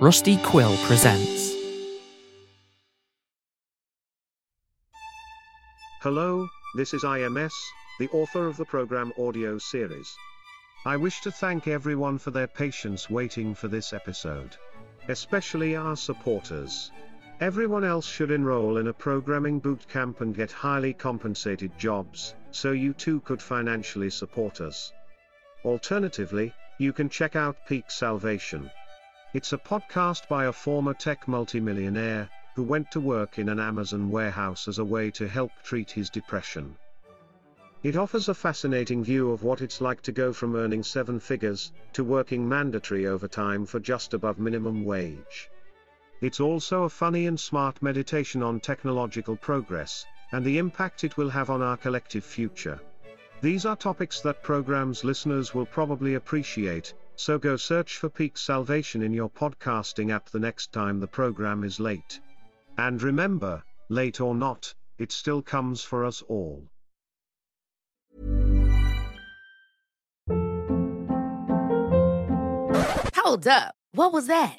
Rusty Quill presents. Hello, this is IMS, the author of the program audio series. I wish to thank everyone for their patience waiting for this episode. Especially our supporters. Everyone else should enroll in a programming boot camp and get highly compensated jobs, so you too could financially support us. Alternatively, you can check out Peak Salvation. It's a podcast by a former tech multimillionaire who went to work in an Amazon warehouse as a way to help treat his depression. It offers a fascinating view of what it's like to go from earning seven figures to working mandatory overtime for just above minimum wage. It's also a funny and smart meditation on technological progress and the impact it will have on our collective future. These are topics that programs listeners will probably appreciate, so go search for Peak Salvation in your podcasting app the next time the program is late. And remember, late or not, it still comes for us all. Hold up. What was that?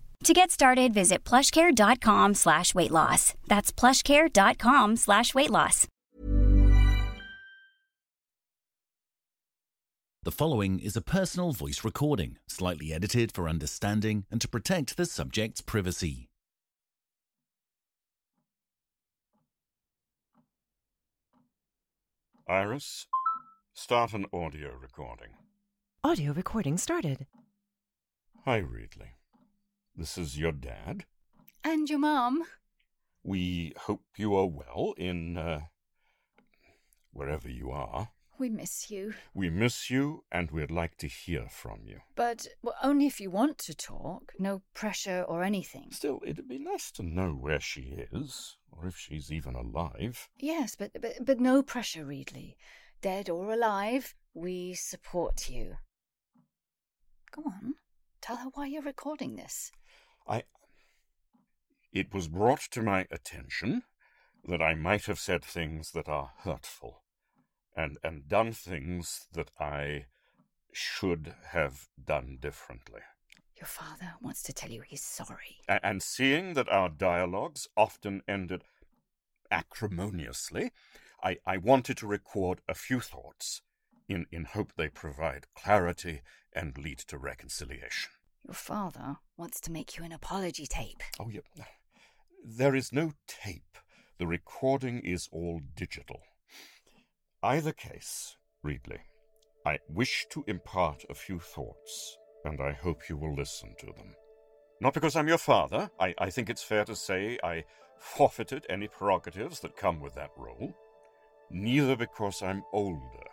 To get started, visit plushcare.com slash weight loss. That's plushcare.com slash weight loss. The following is a personal voice recording, slightly edited for understanding and to protect the subject's privacy. Iris, start an audio recording. Audio recording started. Hi, Reedley. This is your dad. And your mom. We hope you are well in, uh, wherever you are. We miss you. We miss you and we'd like to hear from you. But well, only if you want to talk. No pressure or anything. Still, it'd be nice to know where she is, or if she's even alive. Yes, but, but, but no pressure, Reedley. Dead or alive, we support you. Go on. Tell her why you're recording this. I. It was brought to my attention that I might have said things that are hurtful, and, and done things that I should have done differently. Your father wants to tell you he's sorry. A- and seeing that our dialogues often ended acrimoniously, I, I wanted to record a few thoughts in, in hope they provide clarity and lead to reconciliation. Your father wants to make you an apology tape. Oh, yeah. There is no tape. The recording is all digital. Either case, Reedley, I wish to impart a few thoughts, and I hope you will listen to them. Not because I'm your father. I, I think it's fair to say I forfeited any prerogatives that come with that role. Neither because I'm older.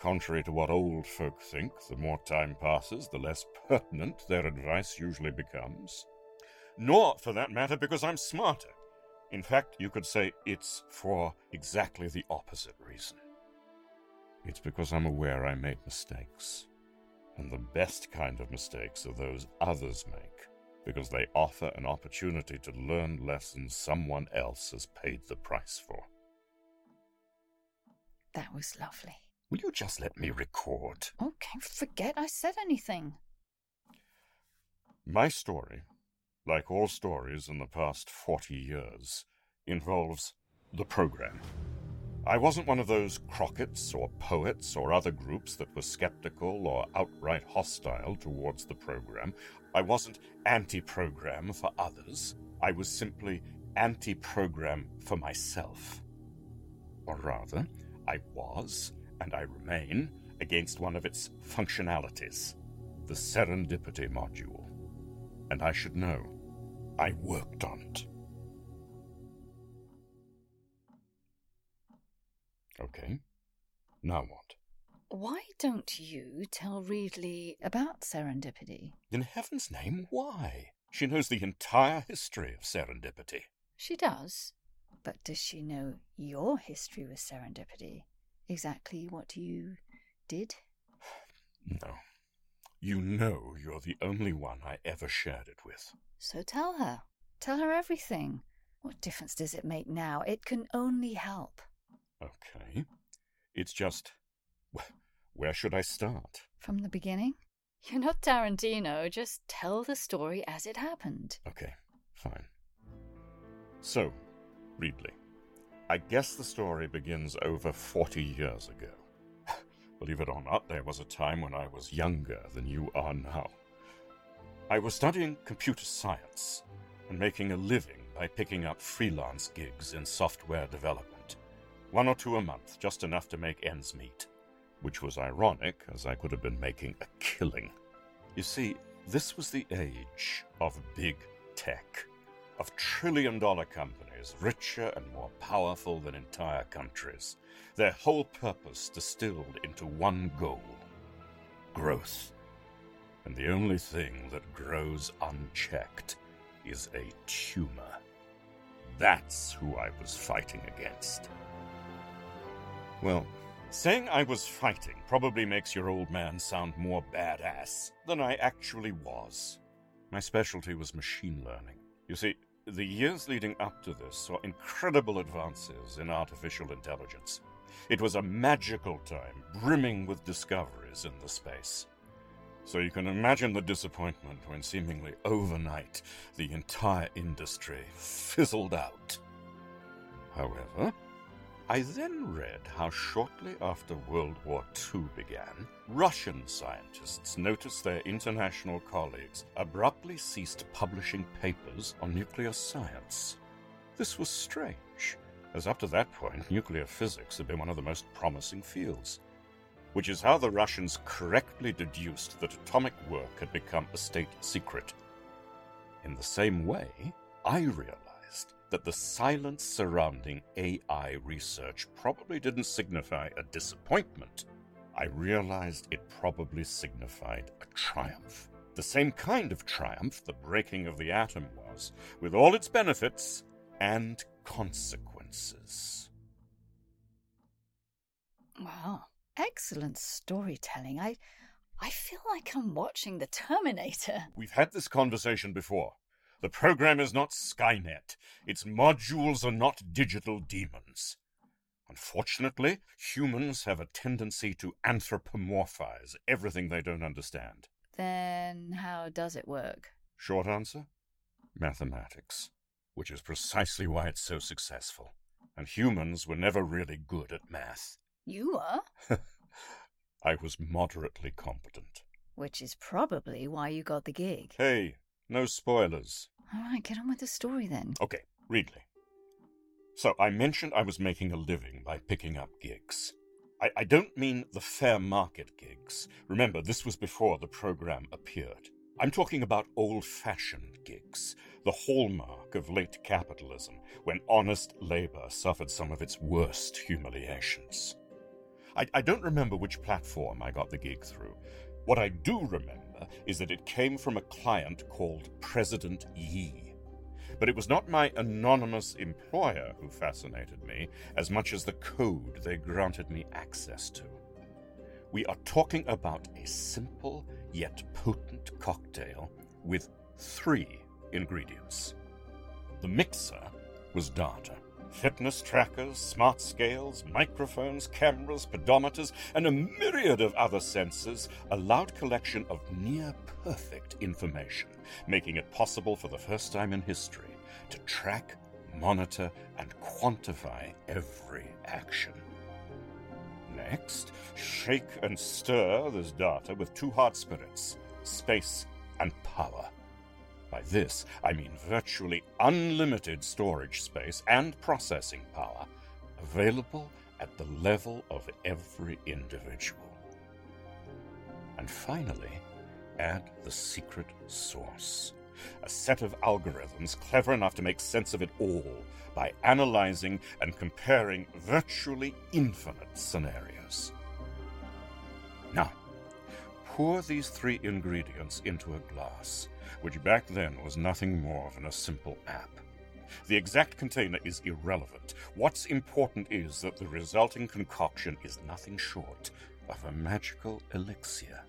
Contrary to what old folk think, the more time passes, the less pertinent their advice usually becomes. Nor, for that matter, because I'm smarter. In fact, you could say it's for exactly the opposite reason. It's because I'm aware I made mistakes. And the best kind of mistakes are those others make, because they offer an opportunity to learn lessons someone else has paid the price for. That was lovely. Will you just let me record? Okay, forget I said anything. My story, like all stories in the past 40 years, involves the program. I wasn't one of those Crockett's or Poets or other groups that were skeptical or outright hostile towards the program. I wasn't anti program for others. I was simply anti program for myself. Or rather, I was, and I remain, against one of its functionalities the serendipity module. And I should know. I worked on it. Okay. Now what? Why don't you tell Reedley about serendipity? In heaven's name, why? She knows the entire history of serendipity. She does. But does she know your history with serendipity? Exactly what you did? No. You know you're the only one I ever shared it with. So tell her. Tell her everything. What difference does it make now? It can only help. Okay. It's just. Where should I start? From the beginning? You're not Tarantino. Just tell the story as it happened. Okay, fine. So, Reedley, I guess the story begins over 40 years ago. Believe it or not, there was a time when I was younger than you are now. I was studying computer science and making a living by picking up freelance gigs in software development. One or two a month, just enough to make ends meet. Which was ironic, as I could have been making a killing. You see, this was the age of big tech, of trillion dollar companies, richer and more powerful than entire countries, their whole purpose distilled into one goal growth. And the only thing that grows unchecked is a tumor. That's who I was fighting against. Well, saying I was fighting probably makes your old man sound more badass than I actually was. My specialty was machine learning. You see, the years leading up to this saw incredible advances in artificial intelligence. It was a magical time, brimming with discoveries in the space. So you can imagine the disappointment when seemingly overnight the entire industry fizzled out. However, I then read how shortly after World War II began, Russian scientists noticed their international colleagues abruptly ceased publishing papers on nuclear science. This was strange, as up to that point, nuclear physics had been one of the most promising fields which is how the Russians correctly deduced that atomic work had become a state secret. In the same way, I realized that the silence surrounding AI research probably didn't signify a disappointment. I realized it probably signified a triumph. The same kind of triumph the breaking of the atom was, with all its benefits and consequences. Wow. Excellent storytelling. I I feel like I'm watching The Terminator. We've had this conversation before. The program is not Skynet. Its modules are not digital demons. Unfortunately, humans have a tendency to anthropomorphize everything they don't understand. Then how does it work? Short answer mathematics, which is precisely why it's so successful. And humans were never really good at math. You are? I was moderately competent. Which is probably why you got the gig. Hey, no spoilers. All right, get on with the story then. Okay, Reedley. So, I mentioned I was making a living by picking up gigs. I, I don't mean the fair market gigs. Remember, this was before the program appeared. I'm talking about old fashioned gigs, the hallmark of late capitalism, when honest labor suffered some of its worst humiliations. I, I, don't remember which platform I got the gig through. What I do remember is that it came from a client called President Yi. But it was not my anonymous employer who fascinated me as much as the code they granted me access to. We are talking about a simple yet potent cocktail with three ingredients. The mixer was data. Fitness trackers, smart scales, microphones, cameras, pedometers, and a myriad of other sensors, a loud collection of near perfect information, making it possible for the first time in history to track, monitor, and quantify every action. Next, shake and stir this data with two hard spirits space and power. By this, I mean virtually unlimited storage space and processing power available at the level of every individual. And finally, add the secret source a set of algorithms clever enough to make sense of it all by analyzing and comparing virtually infinite scenarios. Now, pour these three ingredients into a glass, which back then was nothing more than a simple app. The exact container is irrelevant. What's important is that the resulting concoction is nothing short of a magical elixir.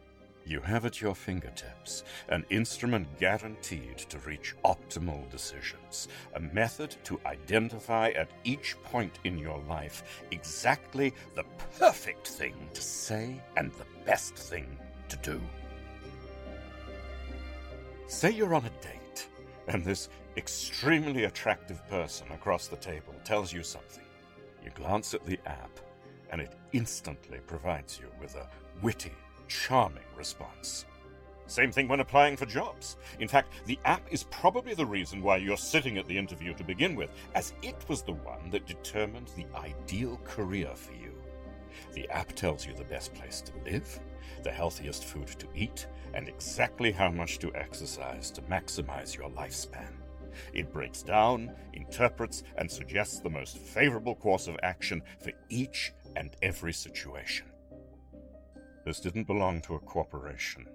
You have at your fingertips an instrument guaranteed to reach optimal decisions, a method to identify at each point in your life exactly the perfect thing to say and the best thing to do. Say you're on a date, and this extremely attractive person across the table tells you something. You glance at the app, and it instantly provides you with a witty, charming response. Same thing when applying for jobs. In fact, the app is probably the reason why you're sitting at the interview to begin with, as it was the one that determined the ideal career for you. The app tells you the best place to live, the healthiest food to eat, and exactly how much to exercise to maximize your lifespan. It breaks down, interprets, and suggests the most favorable course of action for each and every situation. This didn't belong to a corporation.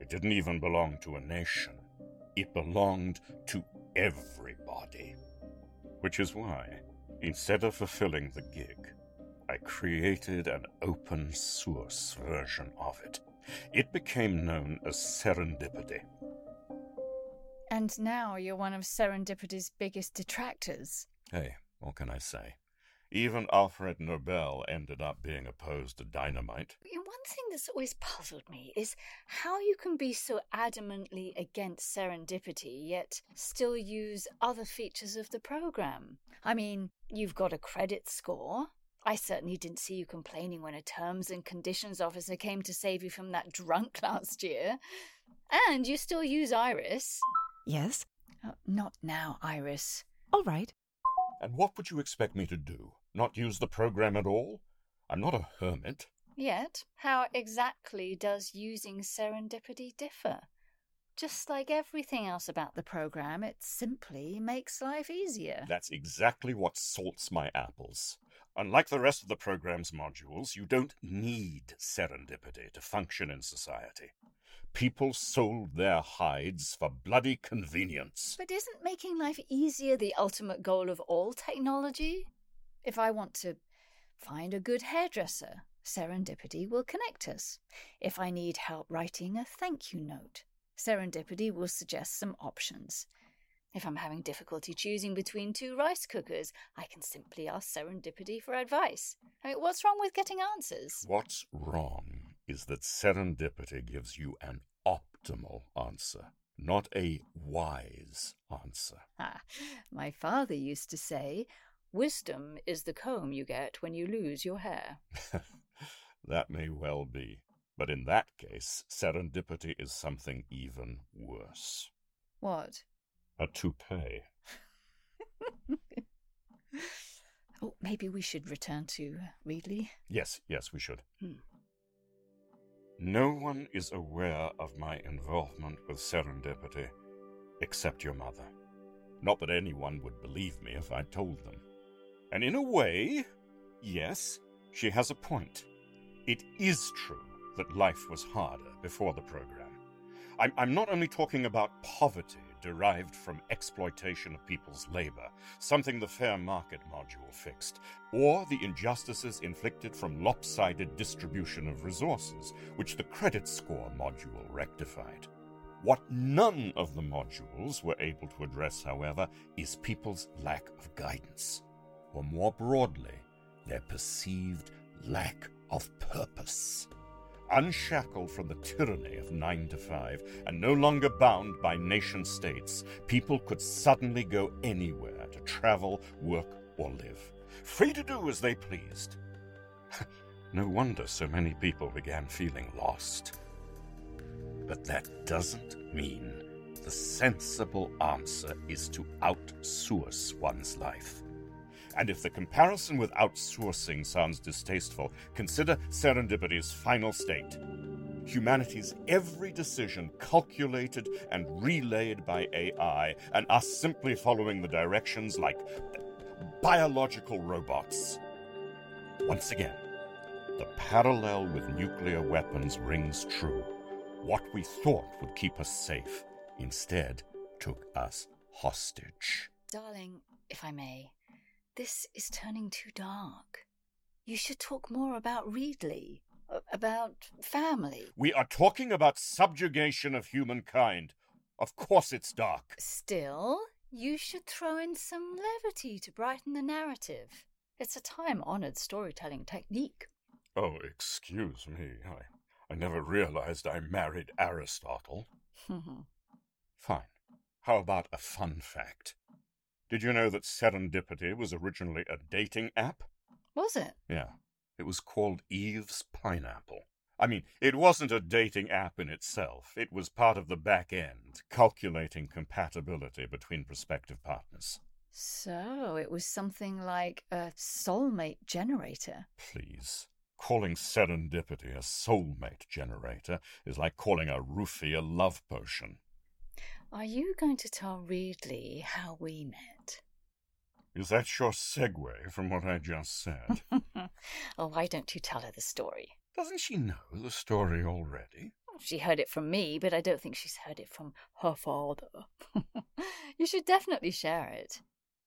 It didn't even belong to a nation. It belonged to everybody. Which is why, instead of fulfilling the gig, I created an open source version of it. It became known as Serendipity. And now you're one of Serendipity's biggest detractors. Hey, what can I say? Even Alfred Nobel ended up being opposed to dynamite. One thing that's always puzzled me is how you can be so adamantly against serendipity, yet still use other features of the program. I mean, you've got a credit score. I certainly didn't see you complaining when a terms and conditions officer came to save you from that drunk last year. And you still use Iris. Yes? Oh, not now, Iris. All right. And what would you expect me to do? Not use the program at all? I'm not a hermit. Yet, how exactly does using serendipity differ? Just like everything else about the program, it simply makes life easier. That's exactly what salts my apples. Unlike the rest of the program's modules, you don't need serendipity to function in society. People sold their hides for bloody convenience. But isn't making life easier the ultimate goal of all technology? If I want to find a good hairdresser, Serendipity will connect us. If I need help writing a thank you note, Serendipity will suggest some options. If I'm having difficulty choosing between two rice cookers, I can simply ask Serendipity for advice. I mean, what's wrong with getting answers? What's wrong is that serendipity gives you an optimal answer, not a wise answer. Ah, my father used to say, Wisdom is the comb you get when you lose your hair. that may well be. But in that case, serendipity is something even worse. What? A toupee. oh, maybe we should return to Reedley. Yes, yes, we should. Hmm. No one is aware of my involvement with serendipity except your mother. Not that anyone would believe me if I told them. And in a way, yes, she has a point. It is true that life was harder before the program. I'm, I'm not only talking about poverty derived from exploitation of people's labor, something the fair market module fixed, or the injustices inflicted from lopsided distribution of resources, which the credit score module rectified. What none of the modules were able to address, however, is people's lack of guidance. or more broadly, their perceived lack of purpose. Unshackled from the tyranny of nine to five and no longer bound by nation states, people could suddenly go anywhere to travel, work, or live, free to do as they pleased. no wonder so many people began feeling lost. But that doesn't mean the sensible answer is to outsource one's life. And if the comparison with outsourcing sounds distasteful, consider serendipity's final state. Humanity's every decision calculated and relayed by AI, and us simply following the directions like biological robots. Once again, the parallel with nuclear weapons rings true. What we thought would keep us safe instead took us hostage. Darling, if I may, this is turning too dark. You should talk more about Reedley, uh, about family. We are talking about subjugation of humankind. Of course it's dark. Still, you should throw in some levity to brighten the narrative. It's a time honored storytelling technique. Oh, excuse me. I, I never realized I married Aristotle. Fine. How about a fun fact? Did you know that Serendipity was originally a dating app? Was it? Yeah. It was called Eve's Pineapple. I mean, it wasn't a dating app in itself. It was part of the back end, calculating compatibility between prospective partners. So it was something like a soulmate generator. Please. Calling serendipity a soulmate generator is like calling a roofie a love potion. Are you going to tell Reedley how we met? Is that your segue from what I just said? oh, why don't you tell her the story? Doesn't she know the story already? She heard it from me, but I don't think she's heard it from her father. you should definitely share it.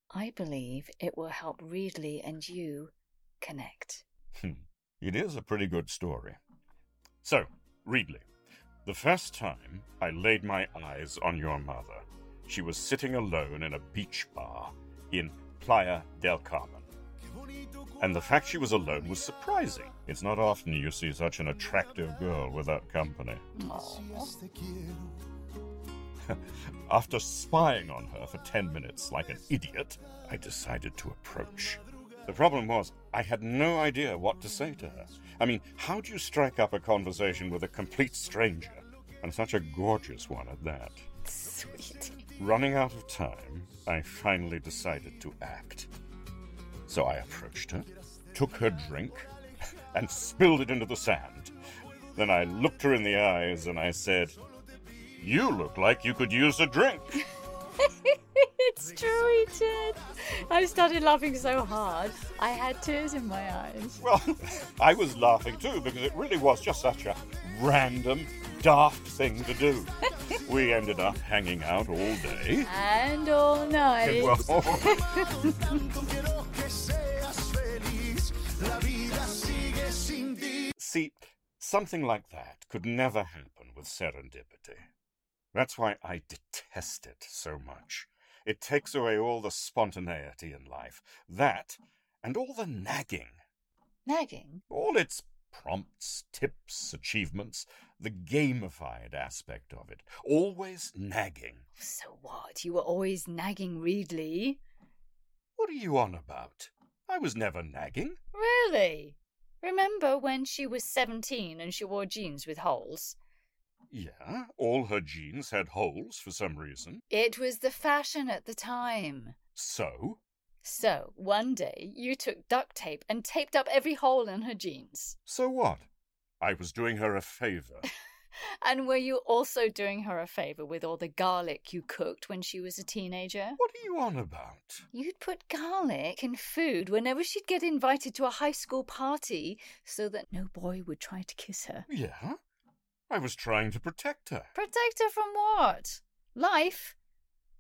I believe it will help Reedley and you connect. Hmm. it is a pretty good story. So, Reedley, the first time I laid my eyes on your mother, she was sitting alone in a beach bar in Playa del Carmen. And the fact she was alone was surprising. It's not often you see such an attractive girl without company. After spying on her for 10 minutes like an idiot, I decided to approach. The problem was, I had no idea what to say to her. I mean, how do you strike up a conversation with a complete stranger? And such a gorgeous one at that. Sweet. Running out of time, I finally decided to act. So I approached her, took her drink, and spilled it into the sand. Then I looked her in the eyes and I said, You look like you could use a drink. It's true, he did. I started laughing so hard, I had tears in my eyes. Well, I was laughing too because it really was just such a random, daft thing to do. we ended up hanging out all day. And all night. See, something like that could never happen with serendipity. That's why I detest it so much. It takes away all the spontaneity in life. That, and all the nagging. Nagging? All its prompts, tips, achievements, the gamified aspect of it. Always nagging. Oh, so what? You were always nagging Reedley? What are you on about? I was never nagging. Really? Remember when she was 17 and she wore jeans with holes? Yeah, all her jeans had holes for some reason. It was the fashion at the time. So? So, one day, you took duct tape and taped up every hole in her jeans. So what? I was doing her a favor. and were you also doing her a favor with all the garlic you cooked when she was a teenager? What are you on about? You'd put garlic in food whenever she'd get invited to a high school party so that no boy would try to kiss her. Yeah? I was trying to protect her. Protect her from what? Life?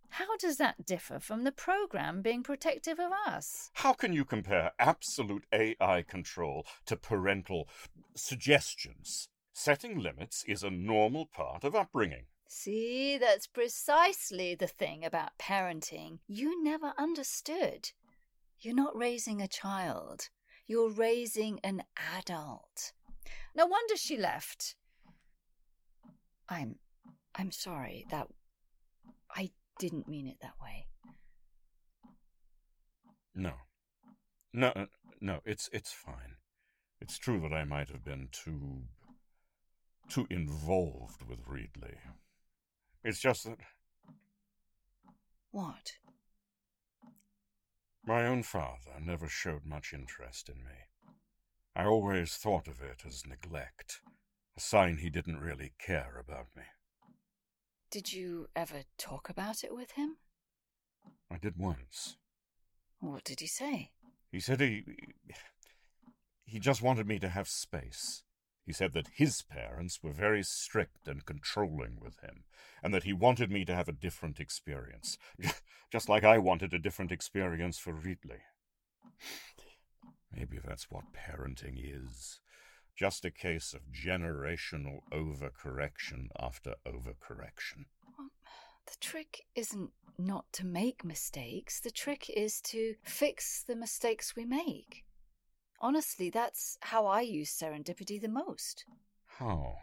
How does that differ from the program being protective of us? How can you compare absolute AI control to parental suggestions? Setting limits is a normal part of upbringing. See, that's precisely the thing about parenting you never understood. You're not raising a child. You're raising an adult. No wonder she left. I'm I'm sorry. That I didn't mean it that way. No. No, uh, no, it's it's fine. It's true that I might have been too too involved with Reedley. It's just that What? My own father never showed much interest in me. I always thought of it as neglect, a sign he didn't really care about me. Did you ever talk about it with him? I did once. What did he say? He said he. He just wanted me to have space. He said that his parents were very strict and controlling with him, and that he wanted me to have a different experience, just like I wanted a different experience for Reedley. Maybe that's what parenting is. Just a case of generational overcorrection after overcorrection. Well, the trick isn't not to make mistakes, the trick is to fix the mistakes we make. Honestly, that's how I use serendipity the most. How?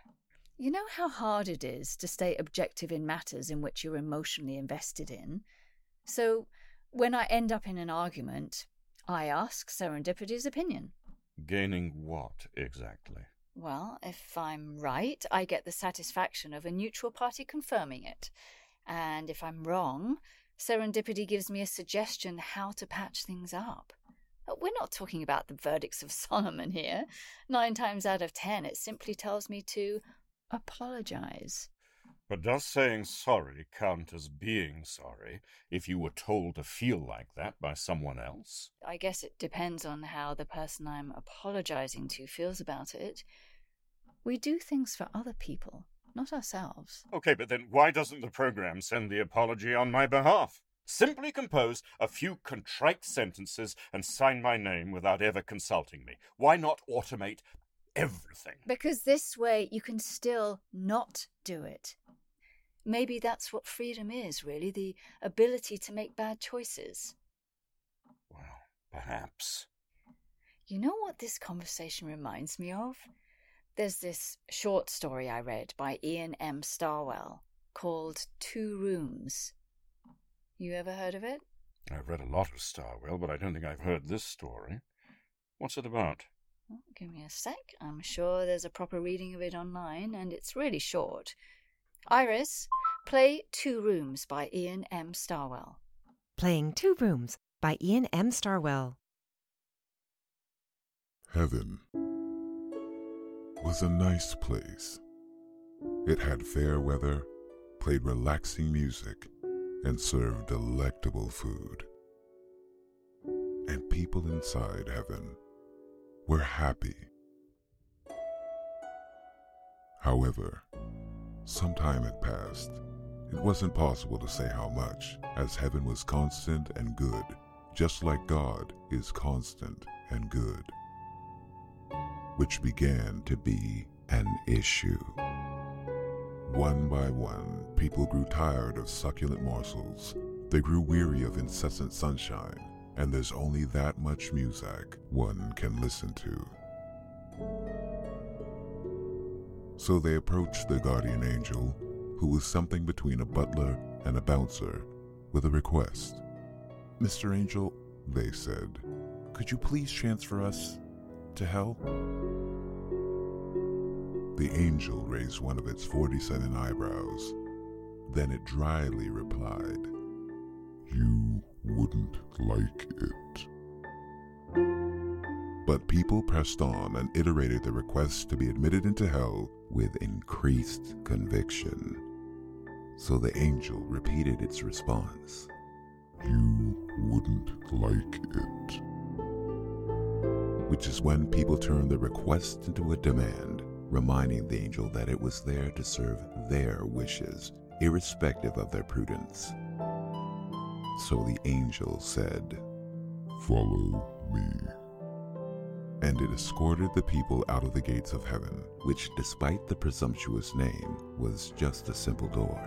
You know how hard it is to stay objective in matters in which you're emotionally invested in? So, when I end up in an argument, I ask Serendipity's opinion. Gaining what exactly? Well, if I'm right, I get the satisfaction of a neutral party confirming it. And if I'm wrong, Serendipity gives me a suggestion how to patch things up. We're not talking about the verdicts of Solomon here. Nine times out of ten, it simply tells me to apologize. But does saying sorry count as being sorry if you were told to feel like that by someone else? I guess it depends on how the person I'm apologizing to feels about it. We do things for other people, not ourselves. Okay, but then why doesn't the program send the apology on my behalf? Simply compose a few contrite sentences and sign my name without ever consulting me. Why not automate everything? Because this way you can still not do it. Maybe that's what freedom is, really the ability to make bad choices. Well, perhaps. You know what this conversation reminds me of? There's this short story I read by Ian M. Starwell called Two Rooms. You ever heard of it? I've read a lot of Starwell, but I don't think I've heard this story. What's it about? Well, give me a sec. I'm sure there's a proper reading of it online, and it's really short. Iris, play Two Rooms by Ian M. Starwell. Playing Two Rooms by Ian M. Starwell. Heaven was a nice place. It had fair weather, played relaxing music, and served delectable food. And people inside heaven were happy. However, some time had passed. It wasn't possible to say how much, as heaven was constant and good, just like God is constant and good, which began to be an issue. One by one, people grew tired of succulent morsels. They grew weary of incessant sunshine, and there's only that much music one can listen to. So they approached the guardian angel, who was something between a butler and a bouncer, with a request. Mr. Angel, they said, could you please transfer us to hell? The angel raised one of its 47 eyebrows. Then it dryly replied, You wouldn't like it. But people pressed on and iterated the request to be admitted into hell with increased conviction. So the angel repeated its response You wouldn't like it. Which is when people turned the request into a demand, reminding the angel that it was there to serve their wishes, irrespective of their prudence. So the angel said, Follow me and it escorted the people out of the gates of heaven, which, despite the presumptuous name, was just a simple door.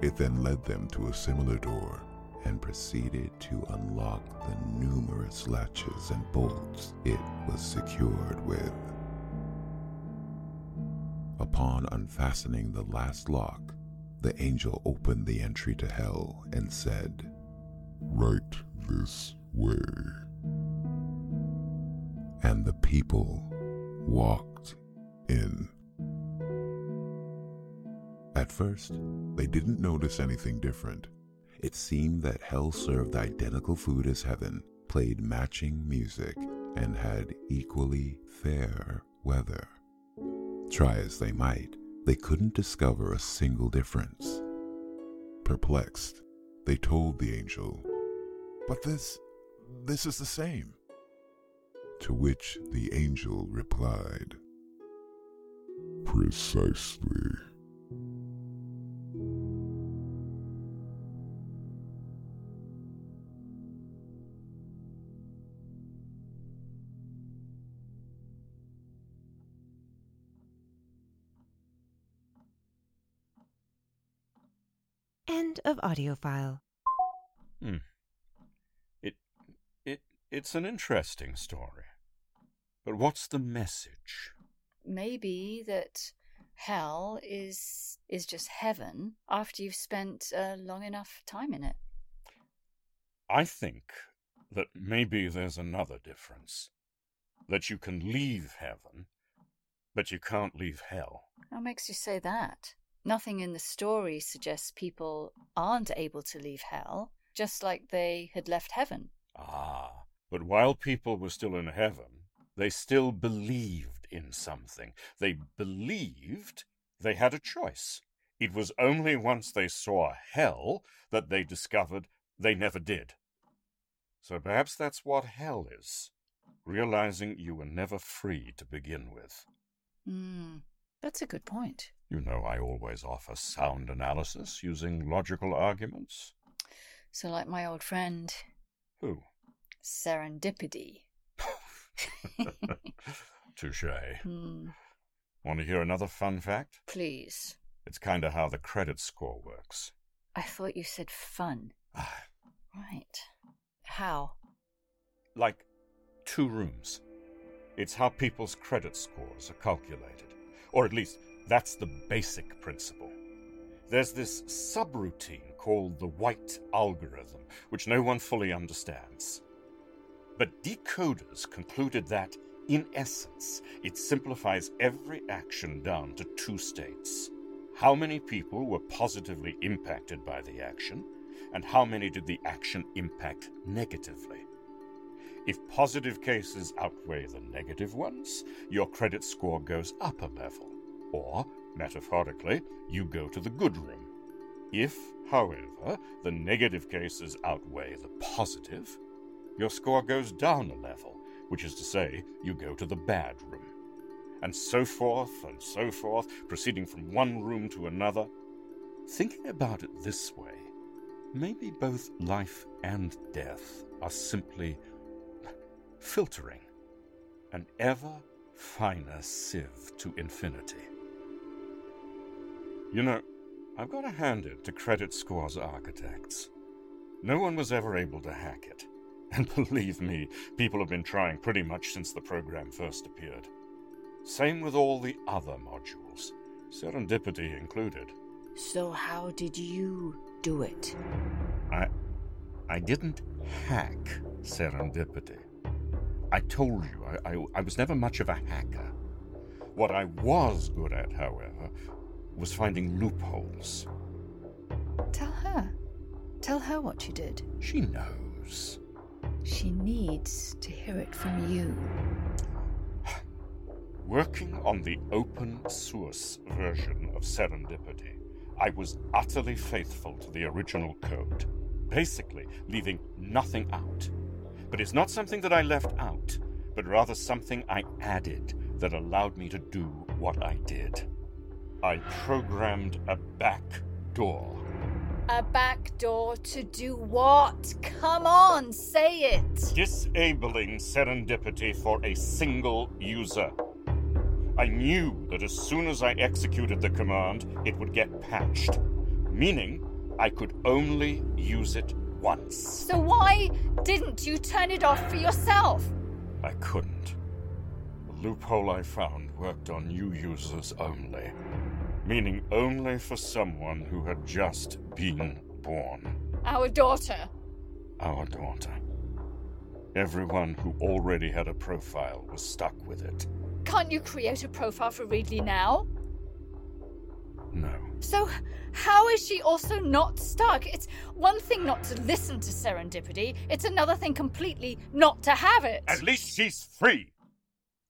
It then led them to a similar door, and proceeded to unlock the numerous latches and bolts it was secured with. Upon unfastening the last lock, the angel opened the entry to hell and said, Right this way. And the people walked in. At first, they didn't notice anything different. It seemed that hell served identical food as heaven, played matching music, and had equally fair weather. Try as they might, they couldn't discover a single difference. Perplexed, they told the angel, But this, this is the same. To which the angel replied, Precisely. End of audio file. Hmm. It, it, it's an interesting story. But what's the message? Maybe that hell is is just heaven after you've spent a long enough time in it. I think that maybe there's another difference. That you can leave heaven, but you can't leave hell. What makes you say that? Nothing in the story suggests people aren't able to leave hell, just like they had left heaven. Ah, but while people were still in heaven, they still believed in something. They believed they had a choice. It was only once they saw hell that they discovered they never did. So perhaps that's what hell is realizing you were never free to begin with. Hmm, that's a good point. You know, I always offer sound analysis using logical arguments. So, like my old friend. Who? Serendipity. Touche. Hmm. Want to hear another fun fact? Please. It's kind of how the credit score works. I thought you said fun. Ah, right. How? like two rooms. It's how people's credit scores are calculated. Or at least, that's the basic principle. There's this subroutine called the white algorithm, which no one fully understands. But decoders concluded that, in essence, it simplifies every action down to two states. How many people were positively impacted by the action, and how many did the action impact negatively? If positive cases outweigh the negative ones, your credit score goes up a level. Or, metaphorically, you go to the good room. If, however, the negative cases outweigh the positive, your score goes down a level, which is to say, you go to the bad room. And so forth and so forth, proceeding from one room to another. Thinking about it this way, maybe both life and death are simply filtering, an ever finer sieve to infinity. You know, I've got to hand it to Credit Score's architects. No one was ever able to hack it. And believe me, people have been trying pretty much since the program first appeared. Same with all the other modules, Serendipity included. So, how did you do it? I I didn't hack Serendipity. I told you, I, I, I was never much of a hacker. What I was good at, however, was finding loopholes. Tell her. Tell her what you did. She knows. She needs to hear it from you. Working on the open source version of Serendipity, I was utterly faithful to the original code, basically leaving nothing out. But it's not something that I left out, but rather something I added that allowed me to do what I did. I programmed a back door. A back door to do what? Come on, say it! disabling serendipity for a single user. I knew that as soon as I executed the command, it would get patched, meaning I could only use it once. So why didn't you turn it off for yourself? I couldn't. The loophole I found worked on new users only, meaning only for someone who had just been born. Our daughter. Our daughter. Everyone who already had a profile was stuck with it. Can't you create a profile for Readly now? No. So, how is she also not stuck? It's one thing not to listen to serendipity, it's another thing completely not to have it. At least she's free.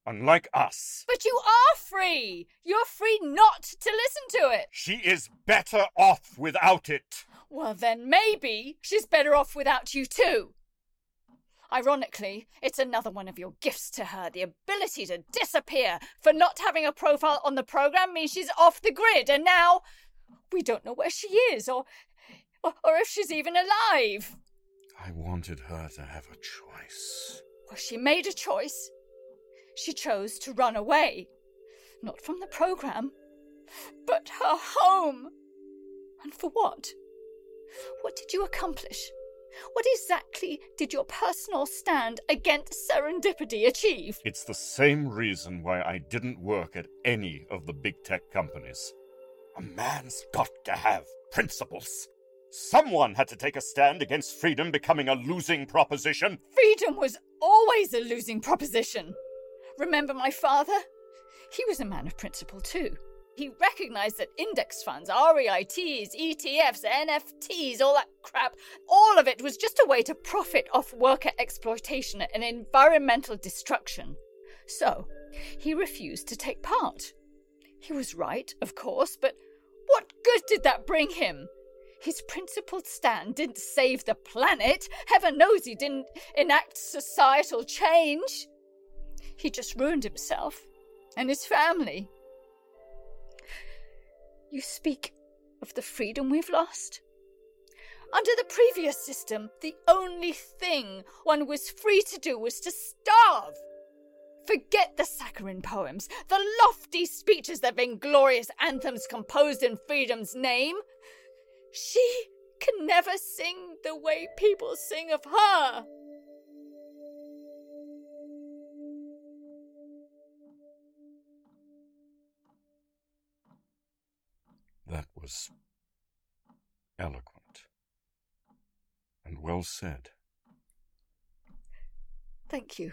Unlike us. But you are free! You're free not to listen to it! She is better off without it. Well, then maybe she's better off without you too. Ironically, it's another one of your gifts to her. The ability to disappear for not having a profile on the program means she's off the grid, and now we don't know where she is or, or, or if she's even alive. I wanted her to have a choice. Well, she made a choice. She chose to run away. Not from the program, but her home. And for what? What did you accomplish? What exactly did your personal stand against serendipity achieve? It's the same reason why I didn't work at any of the big tech companies. A man's got to have principles. Someone had to take a stand against freedom becoming a losing proposition. Freedom was always a losing proposition. Remember my father? He was a man of principle too. He recognized that index funds, REITs, ETFs, NFTs, all that crap, all of it was just a way to profit off worker exploitation and environmental destruction. So, he refused to take part. He was right, of course, but what good did that bring him? His principled stand didn't save the planet. Heaven knows he didn't enact societal change. He just ruined himself and his family. You speak of the freedom we've lost? Under the previous system, the only thing one was free to do was to starve. Forget the saccharine poems, the lofty speeches, the vainglorious anthems composed in freedom's name. She can never sing the way people sing of her. That was eloquent and well said. Thank you.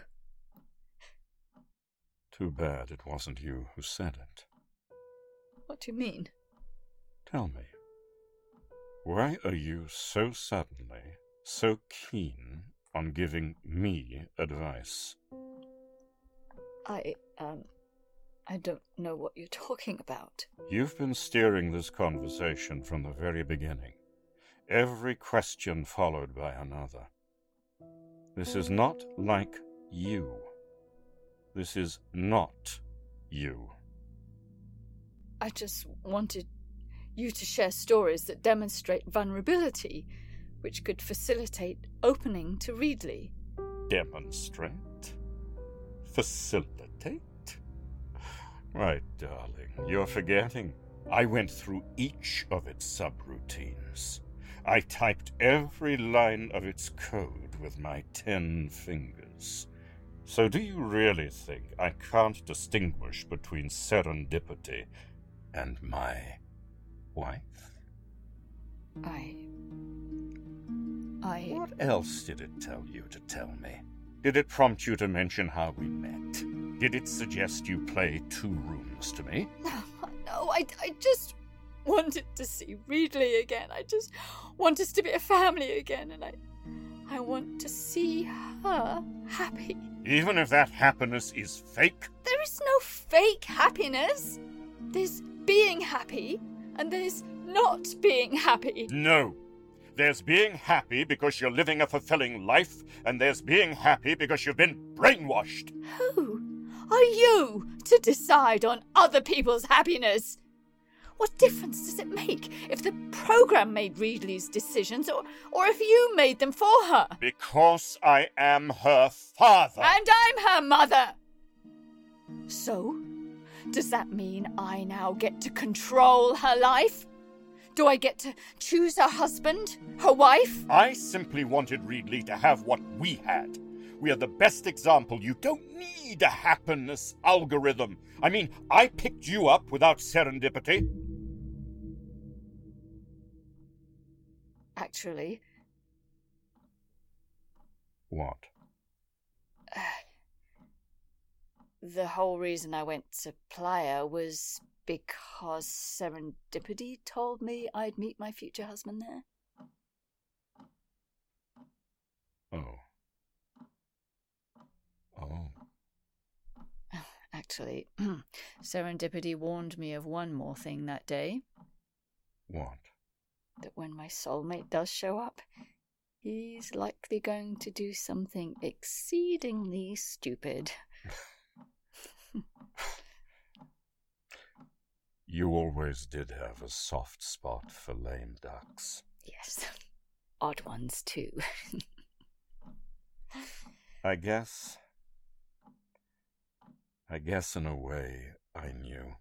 Too bad it wasn't you who said it. What do you mean? Tell me, why are you so suddenly, so keen on giving me advice? I, um, I don't know what you're talking about. You've been steering this conversation from the very beginning. Every question followed by another. This is not like you. This is not you. I just wanted you to share stories that demonstrate vulnerability, which could facilitate opening to Readly. Demonstrate? Facilitate? Right, darling, you're forgetting. I went through each of its subroutines. I typed every line of its code with my ten fingers. So, do you really think I can't distinguish between serendipity and my wife? I. I. What else did it tell you to tell me? Did it prompt you to mention how we met? Did it suggest you play two rooms to me? No, no, I, I just wanted to see Readly again. I just want us to be a family again, and I, I want to see her happy. Even if that happiness is fake? There is no fake happiness. There's being happy, and there's not being happy. No. There's being happy because you're living a fulfilling life, and there's being happy because you've been brainwashed. Who are you to decide on other people's happiness? What difference does it make if the program made Readly's decisions or, or if you made them for her? Because I am her father. And I'm her mother. So, does that mean I now get to control her life? Do I get to choose her husband? Her wife? I simply wanted Reedley to have what we had. We are the best example. You don't need a happiness algorithm. I mean, I picked you up without serendipity. Actually. What? the whole reason I went to Playa was because serendipity told me I'd meet my future husband there. Oh. Oh. Actually, serendipity warned me of one more thing that day. What? That when my soulmate does show up, he's likely going to do something exceedingly stupid. you always did have a soft spot for lame ducks. Yes, odd ones too. I guess. I guess in a way I knew.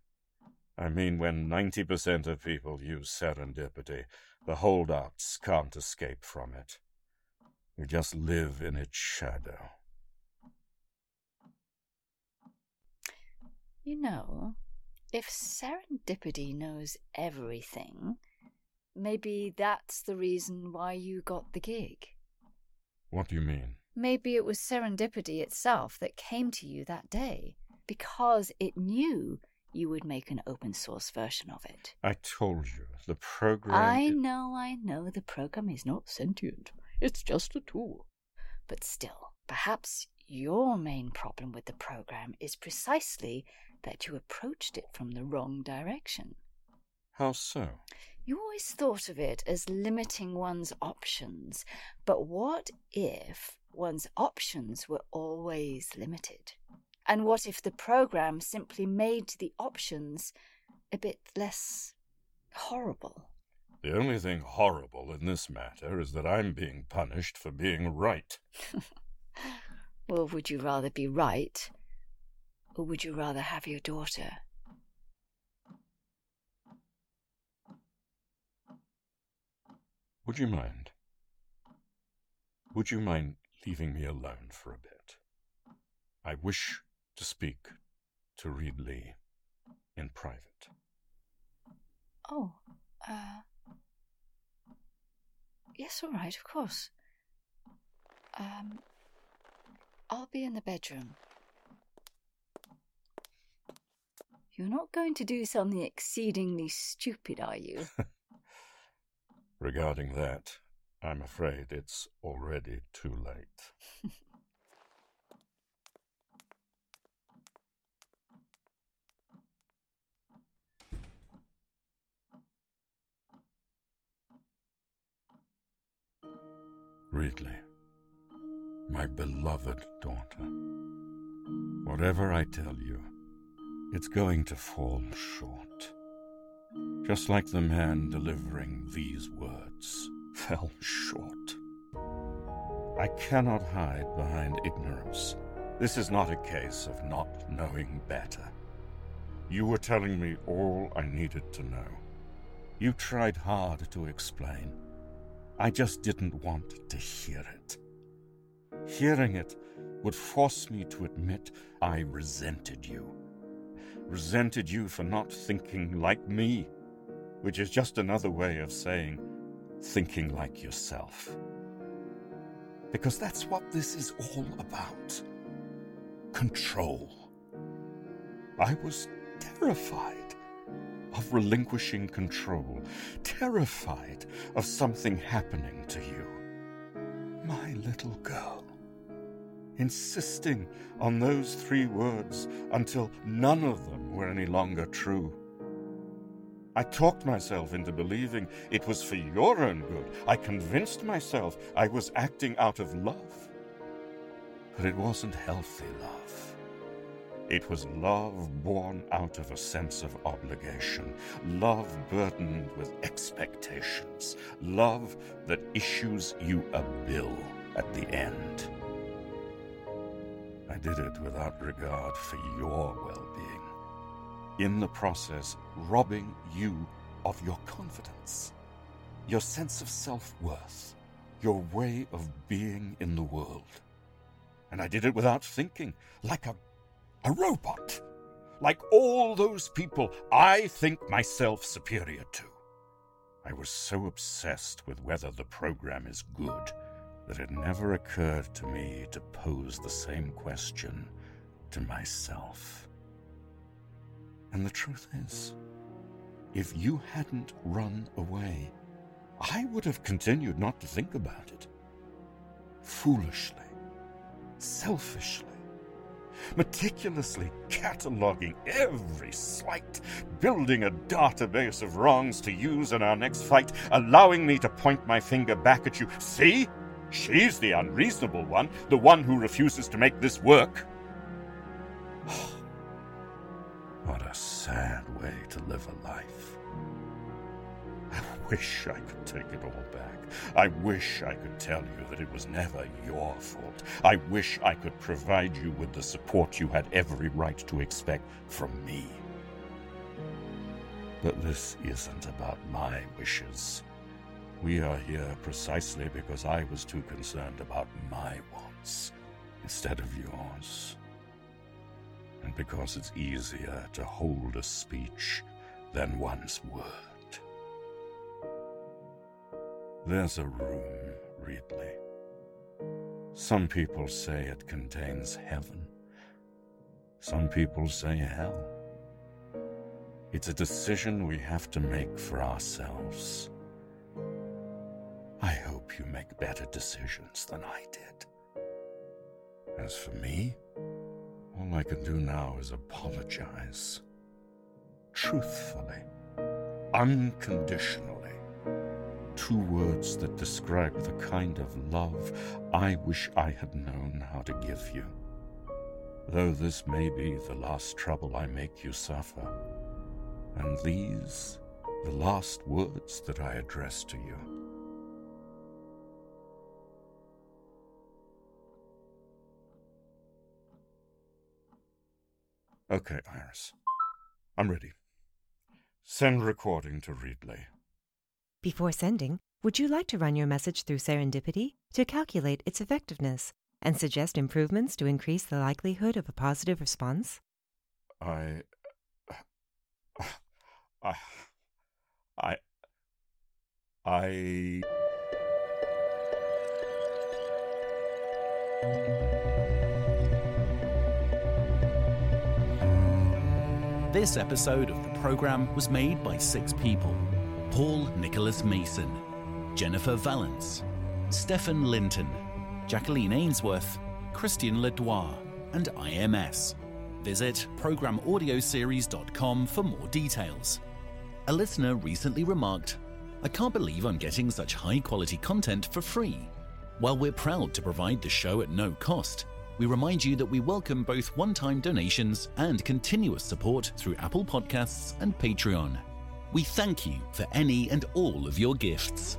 I mean, when 90% of people use serendipity, the holdouts can't escape from it. We just live in its shadow. You know, if serendipity knows everything, maybe that's the reason why you got the gig. What do you mean? Maybe it was serendipity itself that came to you that day because it knew you would make an open source version of it. I told you, the program. I know, I know, the program is not sentient. It's just a tool. But still, perhaps your main problem with the program is precisely that you approached it from the wrong direction. How so? You always thought of it as limiting one's options, but what if one's options were always limited? And what if the program simply made the options a bit less horrible? The only thing horrible in this matter is that I'm being punished for being right. well, would you rather be right, or would you rather have your daughter? Would you mind? Would you mind leaving me alone for a bit? I wish to speak to Reedley in private. Oh, uh. Yes, all right, of course. Um. I'll be in the bedroom. You're not going to do something exceedingly stupid, are you? Regarding that, I'm afraid it's already too late. Reedley, my beloved daughter, whatever I tell you, it's going to fall short. Just like the man delivering these words fell short. I cannot hide behind ignorance. This is not a case of not knowing better. You were telling me all I needed to know. You tried hard to explain. I just didn't want to hear it. Hearing it would force me to admit I resented you. Resented you for not thinking like me, which is just another way of saying thinking like yourself. Because that's what this is all about control. I was terrified of relinquishing control, terrified of something happening to you. My little girl. Insisting on those three words until none of them were any longer true. I talked myself into believing it was for your own good. I convinced myself I was acting out of love. But it wasn't healthy love. It was love born out of a sense of obligation, love burdened with expectations, love that issues you a bill at the end. I did it without regard for your well being, in the process, robbing you of your confidence, your sense of self worth, your way of being in the world. And I did it without thinking, like a, a robot. Like all those people I think myself superior to. I was so obsessed with whether the program is good that it never occurred to me to pose the same question to myself. And the truth is, if you hadn't run away, I would have continued not to think about it. Foolishly, selfishly, meticulously cataloging every slight, building a database of wrongs to use in our next fight, allowing me to point my finger back at you. See? She's the unreasonable one, the one who refuses to make this work. what a sad way to live a life. I wish I could take it all back. I wish I could tell you that it was never your fault. I wish I could provide you with the support you had every right to expect from me. But this isn't about my wishes. We are here precisely because I was too concerned about my wants instead of yours. And because it's easier to hold a speech than one's word. There's a room, Ridley. Some people say it contains heaven. Some people say hell. It's a decision we have to make for ourselves. I hope you make better decisions than I did. As for me, all I can do now is apologize. Truthfully, unconditionally two words that describe the kind of love I wish I had known how to give you. Though this may be the last trouble I make you suffer, and these the last words that I address to you. Okay, Iris. I'm ready. Send recording to Reedley. Before sending, would you like to run your message through Serendipity to calculate its effectiveness and suggest improvements to increase the likelihood of a positive response? I. I. I. I. This episode of the program was made by six people Paul Nicholas Mason, Jennifer Valance, Stefan Linton, Jacqueline Ainsworth, Christian Ledoir, and IMS. Visit programaudioseries.com for more details. A listener recently remarked, I can't believe I'm getting such high quality content for free. While we're proud to provide the show at no cost, we remind you that we welcome both one time donations and continuous support through Apple Podcasts and Patreon. We thank you for any and all of your gifts.